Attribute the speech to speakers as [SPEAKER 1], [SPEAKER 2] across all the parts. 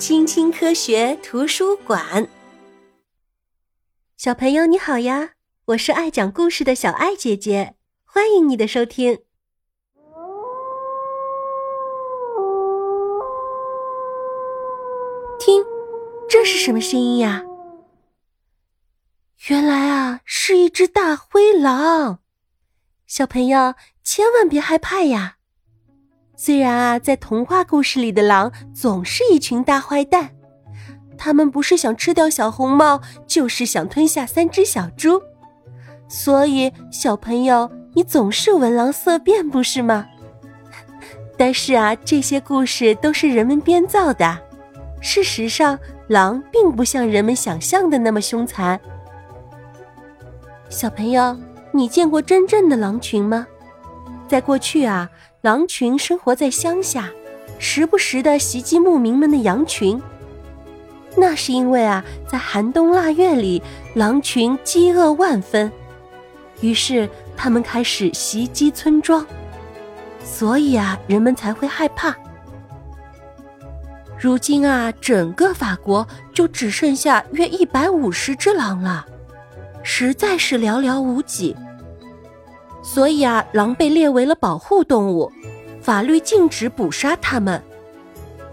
[SPEAKER 1] 青青科学图书馆，小朋友你好呀！我是爱讲故事的小爱姐姐，欢迎你的收听。听，这是什么声音呀？原来啊，是一只大灰狼。小朋友千万别害怕呀！虽然啊，在童话故事里的狼总是一群大坏蛋，他们不是想吃掉小红帽，就是想吞下三只小猪。所以，小朋友，你总是闻狼色变，不是吗？但是啊，这些故事都是人们编造的。事实上，狼并不像人们想象的那么凶残。小朋友，你见过真正的狼群吗？在过去啊。狼群生活在乡下，时不时的袭击牧民们的羊群。那是因为啊，在寒冬腊月里，狼群饥饿万分，于是他们开始袭击村庄，所以啊，人们才会害怕。如今啊，整个法国就只剩下约一百五十只狼了，实在是寥寥无几。所以啊，狼被列为了保护动物，法律禁止捕杀它们。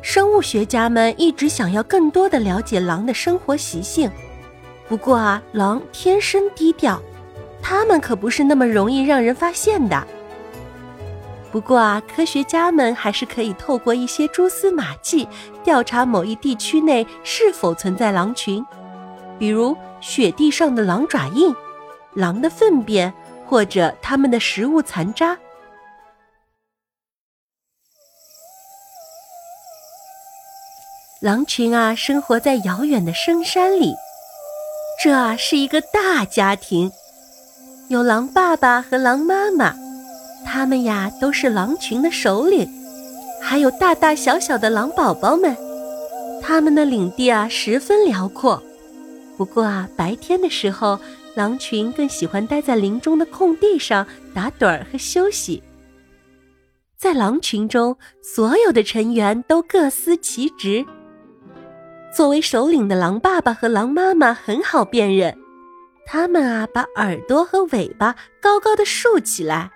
[SPEAKER 1] 生物学家们一直想要更多的了解狼的生活习性，不过啊，狼天生低调，它们可不是那么容易让人发现的。不过啊，科学家们还是可以透过一些蛛丝马迹，调查某一地区内是否存在狼群，比如雪地上的狼爪印、狼的粪便。或者他们的食物残渣。狼群啊，生活在遥远的深山里。这是一个大家庭，有狼爸爸和狼妈妈，他们呀都是狼群的首领，还有大大小小的狼宝宝们。他们的领地啊十分辽阔。不过啊，白天的时候。狼群更喜欢待在林中的空地上打盹儿和休息。在狼群中，所有的成员都各司其职。作为首领的狼爸爸和狼妈妈很好辨认，他们啊把耳朵和尾巴高高的竖起来，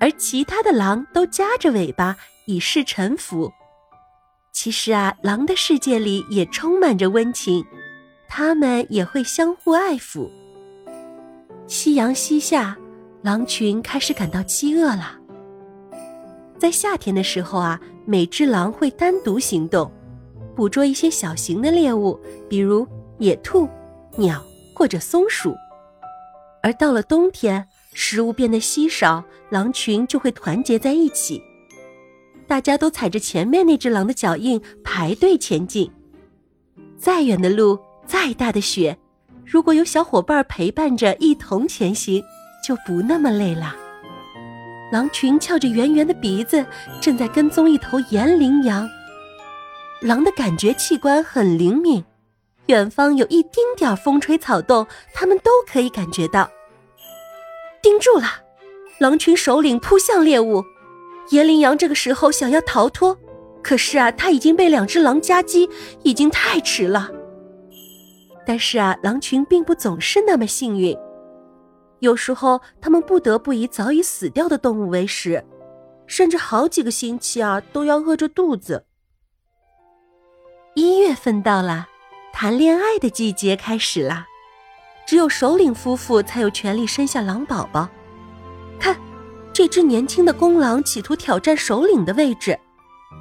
[SPEAKER 1] 而其他的狼都夹着尾巴以示臣服。其实啊，狼的世界里也充满着温情，他们也会相互爱抚。夕阳西下，狼群开始感到饥饿了。在夏天的时候啊，每只狼会单独行动，捕捉一些小型的猎物，比如野兔、鸟或者松鼠。而到了冬天，食物变得稀少，狼群就会团结在一起，大家都踩着前面那只狼的脚印排队前进。再远的路，再大的雪。如果有小伙伴陪伴着一同前行，就不那么累了。狼群翘着圆圆的鼻子，正在跟踪一头岩羚羊。狼的感觉器官很灵敏，远方有一丁点风吹草动，它们都可以感觉到。盯住了！狼群首领扑向猎物。岩羚羊这个时候想要逃脱，可是啊，它已经被两只狼夹击，已经太迟了。但是啊，狼群并不总是那么幸运，有时候他们不得不以早已死掉的动物为食，甚至好几个星期啊都要饿着肚子。一月份到了，谈恋爱的季节开始了，只有首领夫妇才有权利生下狼宝宝。看，这只年轻的公狼企图挑战首领的位置，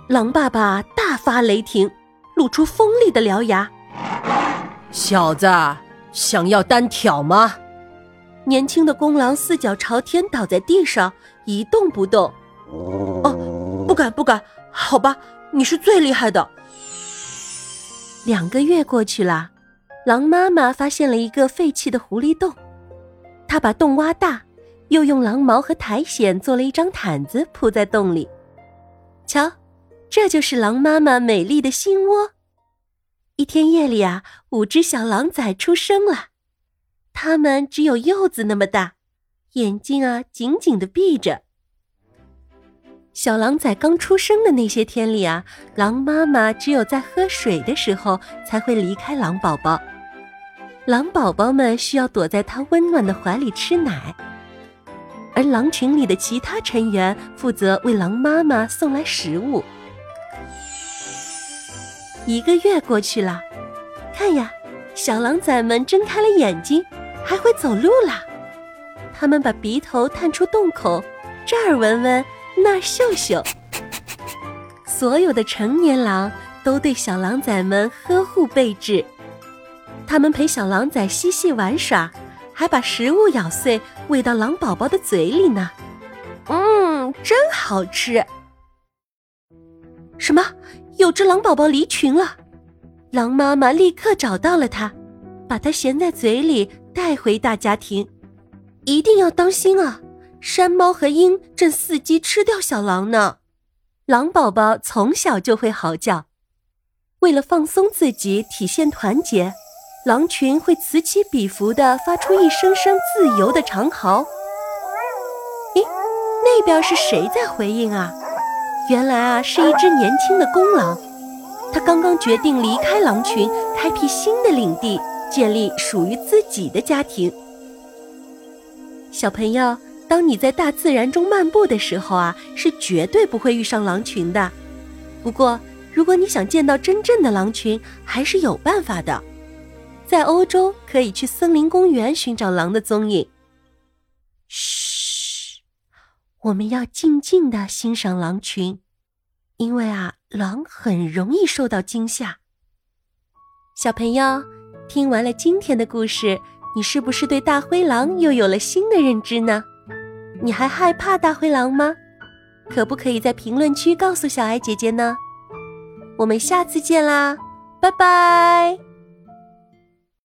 [SPEAKER 1] 狼爸爸大发雷霆，露出锋利的獠牙。
[SPEAKER 2] 小子，想要单挑吗？
[SPEAKER 1] 年轻的公狼四脚朝天倒在地上，一动不动。哦，不敢不敢，好吧，你是最厉害的。两个月过去了，狼妈妈发现了一个废弃的狐狸洞，她把洞挖大，又用狼毛和苔藓做了一张毯子铺在洞里。瞧，这就是狼妈妈美丽的心窝。一天夜里啊，五只小狼崽出生了，它们只有柚子那么大，眼睛啊紧紧的闭着。小狼崽刚出生的那些天里啊，狼妈妈只有在喝水的时候才会离开狼宝宝。狼宝宝们需要躲在它温暖的怀里吃奶，而狼群里的其他成员负责为狼妈妈送来食物。一个月过去了，看呀，小狼崽们睁开了眼睛，还会走路啦。它们把鼻头探出洞口，这儿闻闻。那儿嗅嗅，所有的成年狼都对小狼崽们呵护备至，他们陪小狼崽嬉戏玩耍，还把食物咬碎喂到狼宝宝的嘴里呢。嗯，真好吃。什么？有只狼宝宝离群了！狼妈妈立刻找到了它，把它衔在嘴里带回大家庭，一定要当心啊！山猫和鹰正伺机吃掉小狼呢。狼宝宝从小就会嚎叫，为了放松自己，体现团结，狼群会此起彼伏地发出一声声自由的长嚎。咦，那边是谁在回应啊？原来啊，是一只年轻的公狼，它刚刚决定离开狼群，开辟新的领地，建立属于自己的家庭。小朋友。当你在大自然中漫步的时候啊，是绝对不会遇上狼群的。不过，如果你想见到真正的狼群，还是有办法的。在欧洲，可以去森林公园寻找狼的踪影。我们要静静的欣赏狼群，因为啊，狼很容易受到惊吓。小朋友，听完了今天的故事，你是不是对大灰狼又有了新的认知呢？你还害怕大灰狼吗？可不可以在评论区告诉小爱姐姐呢？我们下次见啦，拜拜。